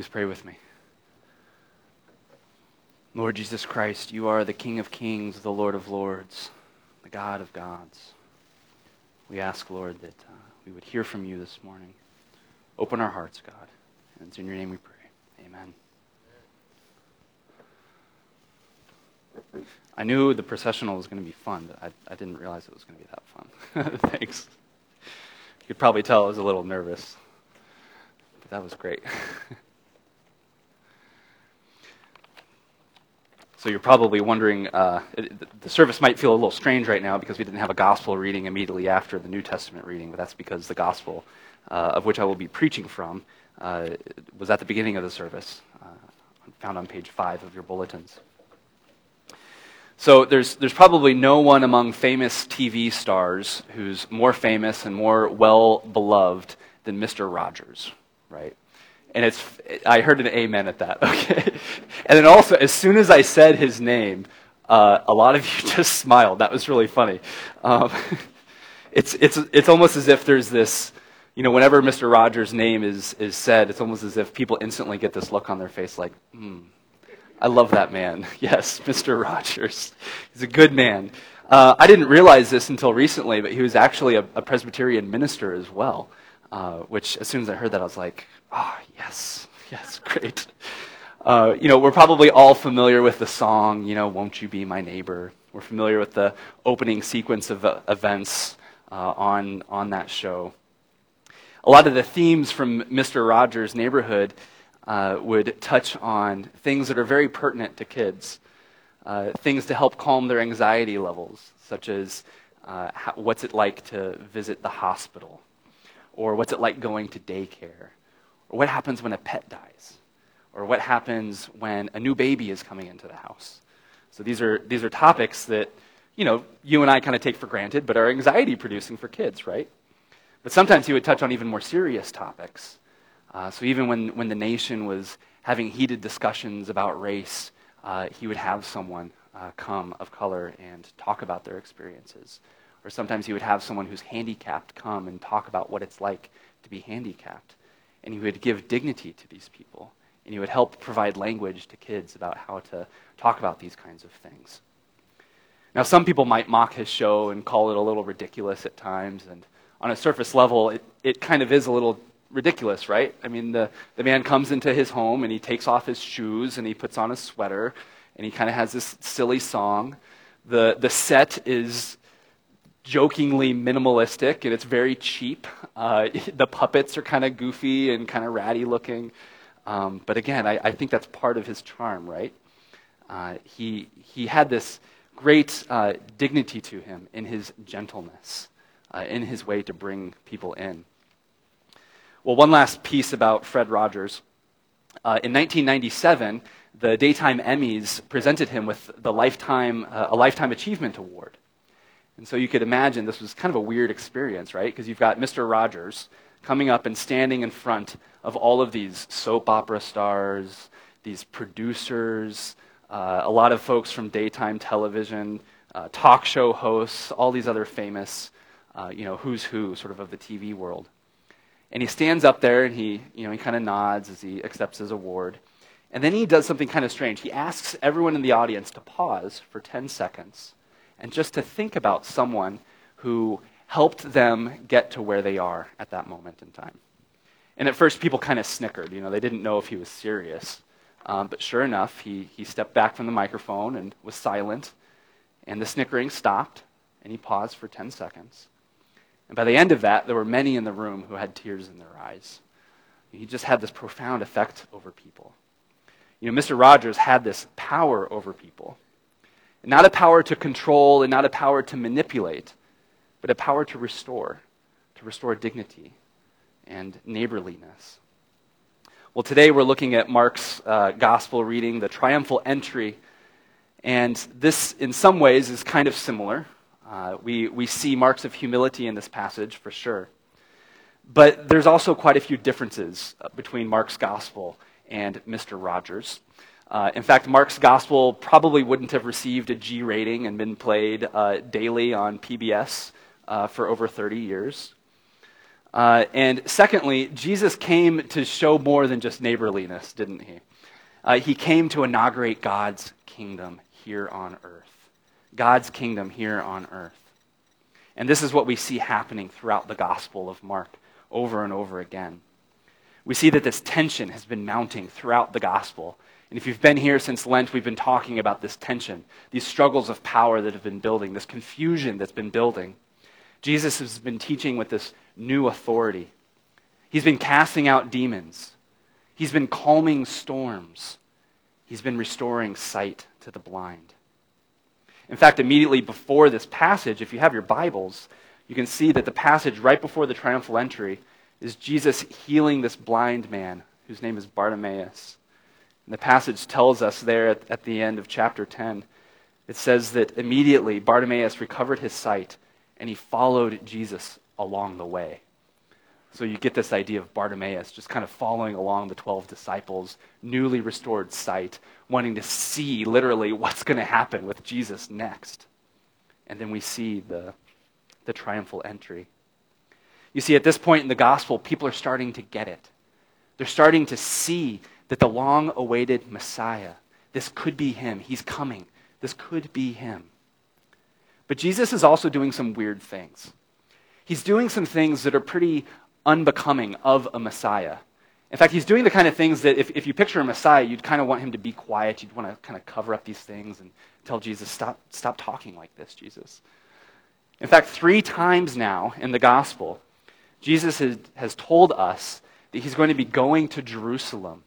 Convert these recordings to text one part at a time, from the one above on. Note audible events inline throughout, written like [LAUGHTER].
Please pray with me. Lord Jesus Christ, you are the King of kings, the Lord of lords, the God of gods. We ask, Lord, that uh, we would hear from you this morning. Open our hearts, God. And it's in your name we pray. Amen. I knew the processional was going to be fun, but I, I didn't realize it was going to be that fun. [LAUGHS] Thanks. You could probably tell I was a little nervous, but that was great. [LAUGHS] So you're probably wondering, uh, the service might feel a little strange right now because we didn't have a gospel reading immediately after the New Testament reading, but that's because the gospel uh, of which I will be preaching from uh, was at the beginning of the service, uh, found on page five of your bulletins. So there's, there's probably no one among famous TV stars who's more famous and more well beloved than Mr. Rogers, right? And it's, I heard an amen at that, [LAUGHS] okay? And then also, as soon as I said his name, uh, a lot of [LAUGHS] you just smiled. That was really funny. Um, [LAUGHS] it's, it's, it's almost as if there's this, you know, whenever Mr. Rogers' name is, is said, it's almost as if people instantly get this look on their face like, hmm, I love that man. Yes, Mr. Rogers. He's a good man. Uh, I didn't realize this until recently, but he was actually a, a Presbyterian minister as well, uh, which as soon as I heard that, I was like, Ah, oh, yes, [LAUGHS] yes, great. Uh, you know, we're probably all familiar with the song, you know, Won't You Be My Neighbor? We're familiar with the opening sequence of uh, events uh, on, on that show. A lot of the themes from Mr. Rogers' neighborhood uh, would touch on things that are very pertinent to kids, uh, things to help calm their anxiety levels, such as how, what's it like to visit the hospital, or what's it like going to daycare or what happens when a pet dies? Or what happens when a new baby is coming into the house? So these are, these are topics that, you know, you and I kind of take for granted, but are anxiety producing for kids, right? But sometimes he would touch on even more serious topics. Uh, so even when, when the nation was having heated discussions about race, uh, he would have someone uh, come of color and talk about their experiences. Or sometimes he would have someone who's handicapped come and talk about what it's like to be handicapped and he would give dignity to these people. And he would help provide language to kids about how to talk about these kinds of things. Now, some people might mock his show and call it a little ridiculous at times. And on a surface level, it, it kind of is a little ridiculous, right? I mean, the, the man comes into his home and he takes off his shoes and he puts on a sweater and he kind of has this silly song. The, the set is jokingly minimalistic and it's very cheap. Uh, [LAUGHS] the puppets are kind of goofy and kind of ratty looking. Um, but again, I, I, think that's part of his charm, right? Uh, he, he had this great uh, dignity to him in his gentleness, uh, in his way to bring people in. Well, one last piece about Fred Rogers. Uh, in 1997, the Daytime Emmys presented him with the lifetime, uh, a Lifetime Achievement Award. And so you could imagine this was kind of a weird experience, right? Because you've got Mr. Rogers coming up and standing in front of all of these soap opera stars, these producers, uh, a lot of folks from daytime television, uh, talk show hosts, all these other famous, uh, you know, who's who sort of of the TV world. And he stands up there and he, you know, he kind of nods as he accepts his award. And then he does something kind of strange. He asks everyone in the audience to pause for 10 seconds and just to think about someone who helped them get to where they are at that moment in time. And at first, people kind of snickered. You know, they didn't know if he was serious. Um, but sure enough, he, he stepped back from the microphone and was silent. And the snickering stopped, and he paused for 10 seconds. And by the end of that, there were many in the room who had tears in their eyes. He just had this profound effect over people. You know, Mr. Rogers had this power over people. Not a power to control and not a power to manipulate, but a power to restore, to restore dignity and neighborliness. Well, today we're looking at Mark's uh, gospel reading, the triumphal entry. And this, in some ways, is kind of similar. Uh, we, we see marks of humility in this passage for sure. But there's also quite a few differences uh, between Mark's gospel and Mr. Rogers. Uh, in fact, Mark's gospel probably wouldn't have received a G rating and been played uh, daily on PBS uh, for over 30 years. Uh, and secondly, Jesus came to show more than just neighborliness, didn't he? Uh, he came to inaugurate God's kingdom here on earth. God's kingdom here on earth. And this is what we see happening throughout the Gospel of Mark over and over again. We see that this tension has been mounting throughout the Gospel. And if you've been here since Lent, we've been talking about this tension, these struggles of power that have been building, this confusion that's been building. Jesus has been teaching with this new authority. He's been casting out demons. He's been calming storms. He's been restoring sight to the blind. In fact, immediately before this passage, if you have your Bibles, you can see that the passage right before the triumphal entry is Jesus healing this blind man whose name is Bartimaeus. And the passage tells us there at, at the end of chapter 10, it says that immediately Bartimaeus recovered his sight and he followed Jesus along the way. So you get this idea of Bartimaeus just kind of following along the 12 disciples, newly restored sight, wanting to see literally what's going to happen with Jesus next. And then we see the, the triumphal entry. You see, at this point in the gospel, people are starting to get it. They're starting to see that the long awaited Messiah, this could be him. He's coming. This could be him. But Jesus is also doing some weird things. He's doing some things that are pretty unbecoming of a Messiah. In fact, he's doing the kind of things that if, if you picture a Messiah, you'd kind of want him to be quiet. You'd want to kind of cover up these things and tell Jesus, stop, stop talking like this, Jesus. In fact, three times now in the gospel, Jesus has, has told us that he's going to be going to Jerusalem.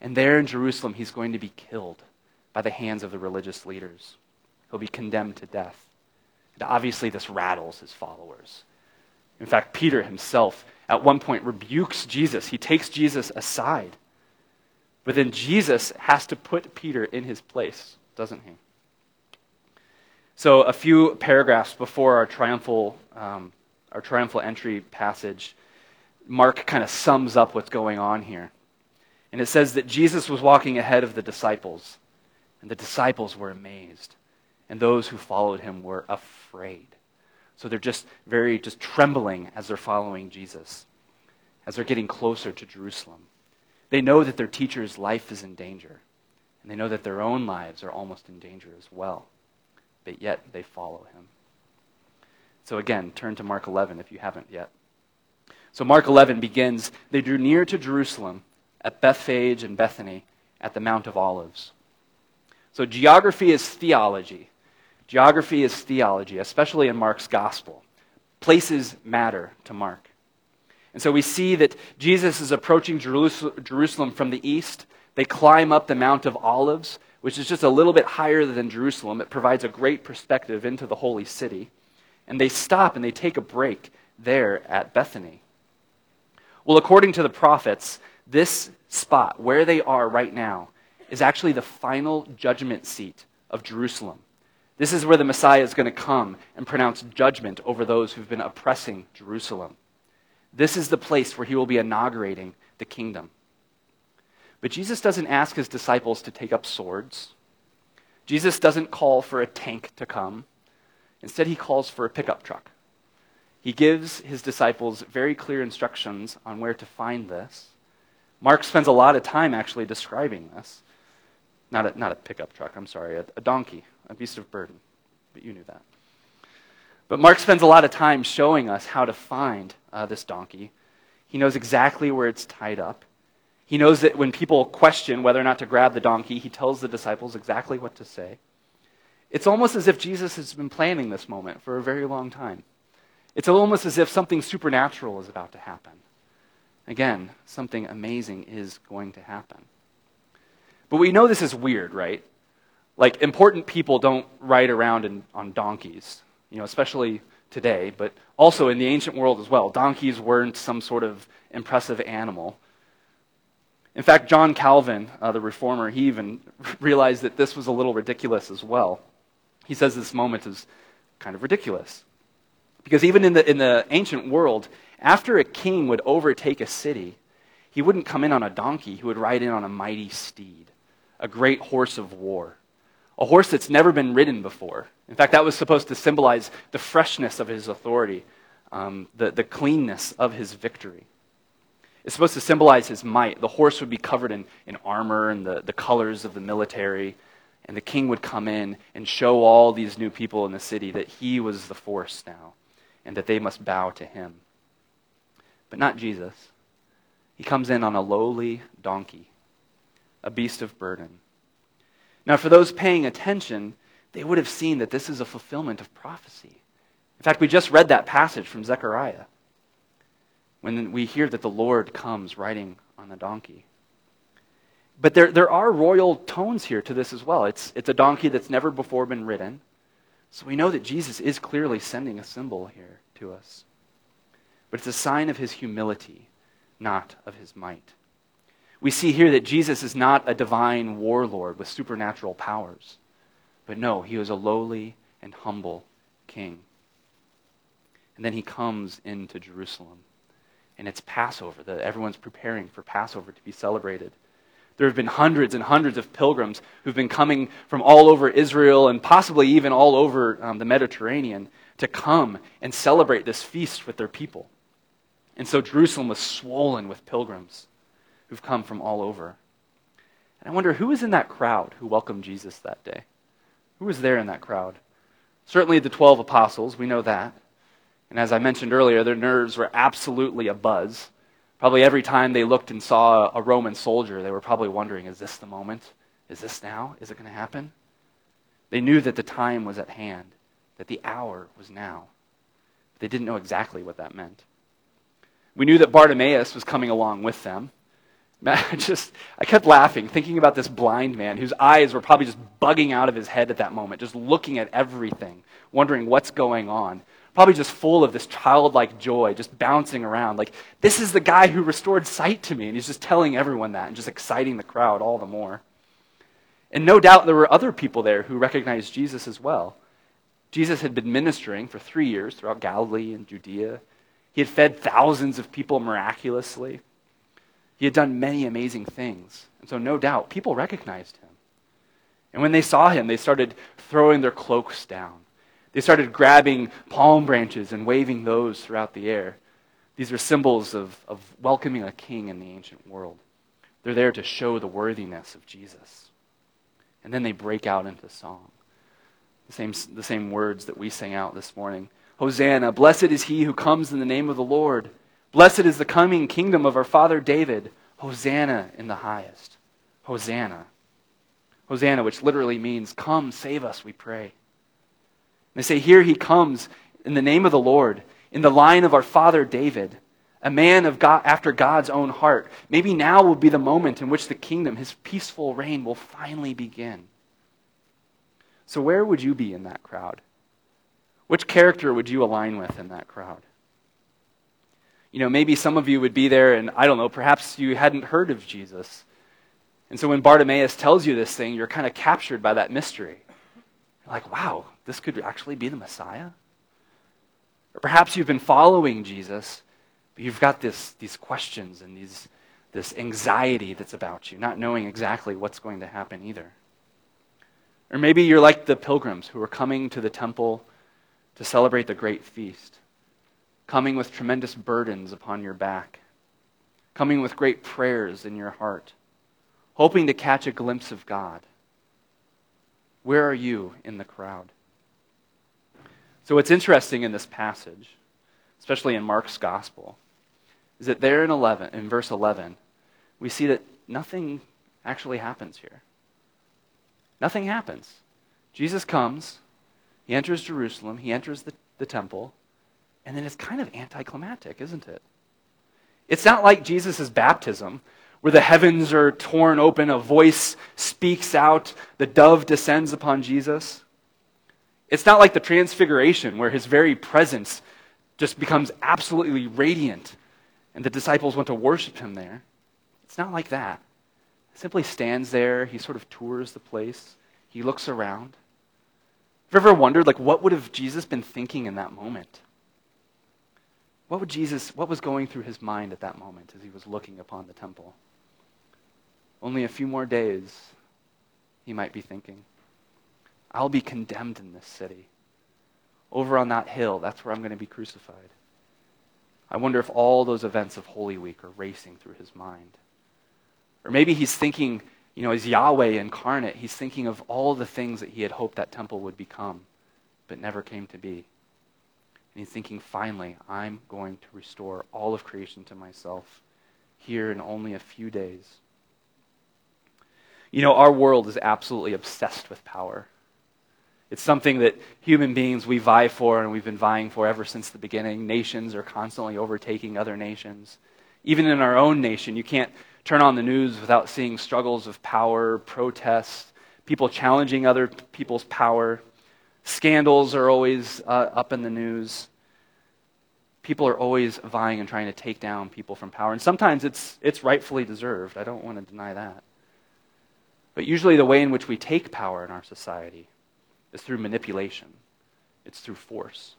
And there in Jerusalem, he's going to be killed by the hands of the religious leaders. He'll be condemned to death. And obviously, this rattles his followers. In fact, Peter himself at one point rebukes Jesus. He takes Jesus aside. But then Jesus has to put Peter in his place, doesn't he? So, a few paragraphs before our triumphal, um, our triumphal entry passage, Mark kind of sums up what's going on here. And it says that Jesus was walking ahead of the disciples, and the disciples were amazed, and those who followed him were afraid. So they're just very, just trembling as they're following Jesus, as they're getting closer to Jerusalem. They know that their teacher's life is in danger, and they know that their own lives are almost in danger as well. But yet they follow him. So again, turn to Mark 11 if you haven't yet. So Mark 11 begins They drew near to Jerusalem at Bethphage and Bethany at the Mount of Olives. So geography is theology. Geography is theology, especially in Mark's gospel. Places matter to Mark. And so we see that Jesus is approaching Jerusalem from the east. They climb up the Mount of Olives, which is just a little bit higher than Jerusalem. It provides a great perspective into the holy city. And they stop and they take a break there at Bethany. Well, according to the prophets, this spot, where they are right now, is actually the final judgment seat of Jerusalem. This is where the Messiah is going to come and pronounce judgment over those who've been oppressing Jerusalem. This is the place where he will be inaugurating the kingdom. But Jesus doesn't ask his disciples to take up swords. Jesus doesn't call for a tank to come. Instead, he calls for a pickup truck. He gives his disciples very clear instructions on where to find this. Mark spends a lot of time actually describing this. Not a, not a pickup truck, I'm sorry, a, a donkey a beast of burden. But you knew that. But Mark spends a lot of time showing us how to find uh, this donkey. He knows exactly where it's tied up. He knows that when people question whether or not to grab the donkey, he tells the disciples exactly what to say. It's almost as if Jesus has been planning this moment for a very long time. It's almost as if something supernatural is about to happen. Again, something amazing is going to happen. But we know this is weird, right? Like, important people don't ride around in, on donkeys, you know, especially today, but also in the ancient world as well. Donkeys weren't some sort of impressive animal. In fact, John Calvin, uh, the reformer, he even [LAUGHS] realized that this was a little ridiculous as well. He says this moment is kind of ridiculous. Because even in the, in the ancient world, after a king would overtake a city, he wouldn't come in on a donkey, he would ride in on a mighty steed, a great horse of war a horse that's never been ridden before. In fact, that was supposed to symbolize the freshness of his authority. um, the, the cleanness of his victory. It's supposed to symbolize his might. The horse would be covered in, in armor and the, the colors of the military, and the king would come in and show all these new people in the city that he was the force now and that they must bow to him. But not Jesus. He comes in on a lowly donkey, a beast of burden. Now, for those paying attention, they would have seen that this is a fulfillment of prophecy. In fact, we just read that passage from Zechariah when we hear that the Lord comes riding on a donkey. But there, there are royal tones here to this as well. It's, it's a donkey that's never before been ridden. So we know that Jesus is clearly sending a symbol here to us. But it's a sign of his humility, not of his might. We see here that Jesus is not a divine warlord with supernatural powers. But no, he was a lowly and humble king. And then he comes into Jerusalem. And it's Passover. that everyone's preparing for Passover to be celebrated. There have been hundreds and hundreds of pilgrims who've been coming from all over Israel and possibly even all over um, the Mediterranean to come and celebrate this feast with their people. And so Jerusalem was swollen with pilgrims who've come from all over. And I wonder who was in that crowd who welcomed Jesus that day? Who was there in that crowd? Certainly the 12 apostles, we know that. And as I mentioned earlier, their nerves were absolutely a buzz. Probably every time they looked and saw a Roman soldier, they were probably wondering, is this the moment? Is this now? Is it going to happen? They knew that the time was at hand, that the hour was now. But they didn't know exactly what that meant. We knew that Bartimaeus was coming along with them. [LAUGHS] I just I kept laughing, thinking about this blind man whose eyes were probably just bugging out of his head at that moment, just looking at everything, wondering what's going on probably just full of this childlike joy, just bouncing around. Like, this is the guy who restored sight to me. And he's just telling everyone that and just exciting the crowd all the more. And no doubt there were other people there who recognized Jesus as well. Jesus had been ministering for three years throughout Galilee and Judea. He had fed thousands of people miraculously. He had done many amazing things. And so, no doubt, people recognized him. And when they saw him, they started throwing their cloaks down. They started grabbing palm branches and waving those throughout the air. These are symbols of, of welcoming a king in the ancient world. They're there to show the worthiness of Jesus. And then they break out into song. The same, the same words that we sang out this morning. Hosanna, blessed is he who comes in the name of the Lord. Blessed is the coming kingdom of our father David. Hosanna in the highest. Hosanna. Hosanna, which literally means, Come, save us, we pray. And They say, Here he comes in the name of the Lord, in the line of our father David, a man of God, after God's own heart. Maybe now will be the moment in which the kingdom, his peaceful reign, will finally begin. So, where would you be in that crowd? Which character would you align with in that crowd? You know, maybe some of you would be there, and I don't know, perhaps you hadn't heard of Jesus. And so when Bartimaeus tells you this thing, you're kind of captured by that mystery. You're like, wow, this could actually be the Messiah? Or perhaps you've been following Jesus, but you've got this, these questions and these, this anxiety that's about you, not knowing exactly what's going to happen either. Or maybe you're like the pilgrims who are coming to the temple to celebrate the great feast, coming with tremendous burdens upon your back, coming with great prayers in your heart, hoping to catch a glimpse of God. Where are you in the crowd? So, what's interesting in this passage, especially in Mark's gospel, is that there in 11, in verse 11, we see that nothing actually happens here. Nothing happens. Jesus comes, he enters Jerusalem, he enters the, the temple, and then it's kind of anticlimactic, isn't it? It's not like Jesus' baptism, where the heavens are torn open, a voice speaks out, the dove descends upon Jesus. It's not like the transfiguration, where his very presence just becomes absolutely radiant and the disciples want to worship him there. It's not like that. He simply stands there, he sort of tours the place, he looks around. Have you ever wondered, like, what would have Jesus been thinking in that moment? What would Jesus, what was going through his mind at that moment as he was looking upon the temple? Only a few more days, he might be thinking. I'll be condemned in this city. Over on that hill, that's where I'm going to be crucified. I wonder if all those events of Holy Week are racing through his mind. Or maybe he's thinking, you know, as Yahweh incarnate, he's thinking of all the things that he had hoped that temple would become, but never came to be. And he's thinking, finally, I'm going to restore all of creation to myself here in only a few days. You know, our world is absolutely obsessed with power. It's something that human beings we vie for and we've been vying for ever since the beginning. Nations are constantly overtaking other nations. Even in our own nation, you can't turn on the news without seeing struggles of power, protests, people challenging other people's power. Scandals are always uh, up in the news. People are always vying and trying to take down people from power. And sometimes it's, it's rightfully deserved. I don't want to deny that. But usually, the way in which we take power in our society is through manipulation, it's through force,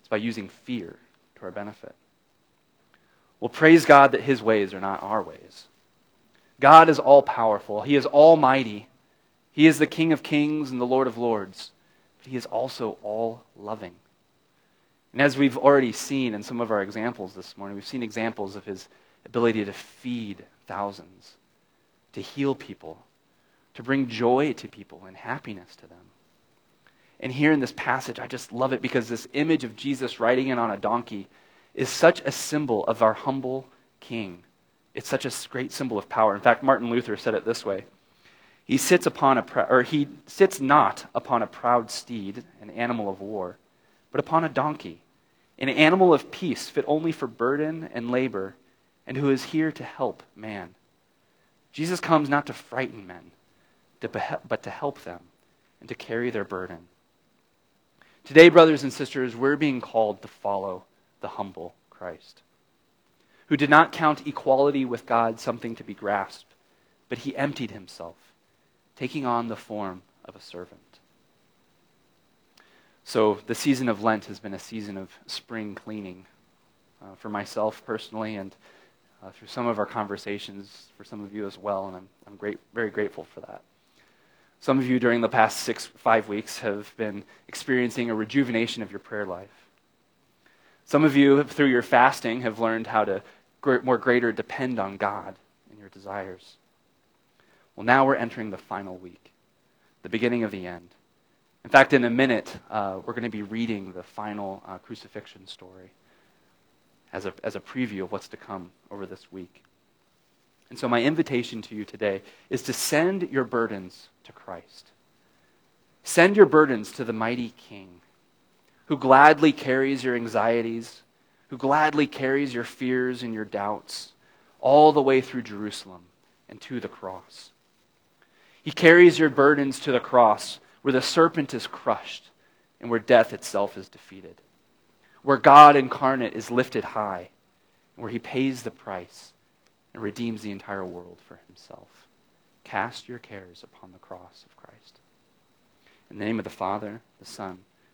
it's by using fear to our benefit. Well, praise God that his ways are not our ways. God is all powerful, he is almighty, he is the King of kings and the Lord of lords, but he is also all loving. And as we've already seen in some of our examples this morning, we've seen examples of his ability to feed thousands, to heal people, to bring joy to people and happiness to them. And here in this passage, I just love it because this image of Jesus riding in on a donkey is such a symbol of our humble king. It's such a great symbol of power. In fact, Martin Luther said it this way. He sits upon a or he sits not upon a proud steed, an animal of war, but upon a donkey, an animal of peace fit only for burden and labor, and who is here to help man. Jesus comes not to frighten men, but to help them and to carry their burden. Today, brothers and sisters, we're being called to follow the humble Christ, who did not count equality with God something to be grasped, but he emptied himself, taking on the form of a servant. So, the season of Lent has been a season of spring cleaning uh, for myself personally and uh, through some of our conversations for some of you as well, and I'm, I'm great, very grateful for that. Some of you during the past six, five weeks have been experiencing a rejuvenation of your prayer life. Some of you, through your fasting, have learned how to more greater depend on God in your desires. Well, now we're entering the final week, the beginning of the end. In fact, in a minute, uh, we're going to be reading the final uh, crucifixion story as a, as a preview of what's to come over this week. And so, my invitation to you today is to send your burdens to Christ. Send your burdens to the mighty King who gladly carries your anxieties, who gladly carries your fears and your doubts all the way through Jerusalem and to the cross. He carries your burdens to the cross where the serpent is crushed and where death itself is defeated, where God incarnate is lifted high, and where he pays the price and redeems the entire world for himself. Cast your cares upon the cross of Christ. In the name of the Father, the Son,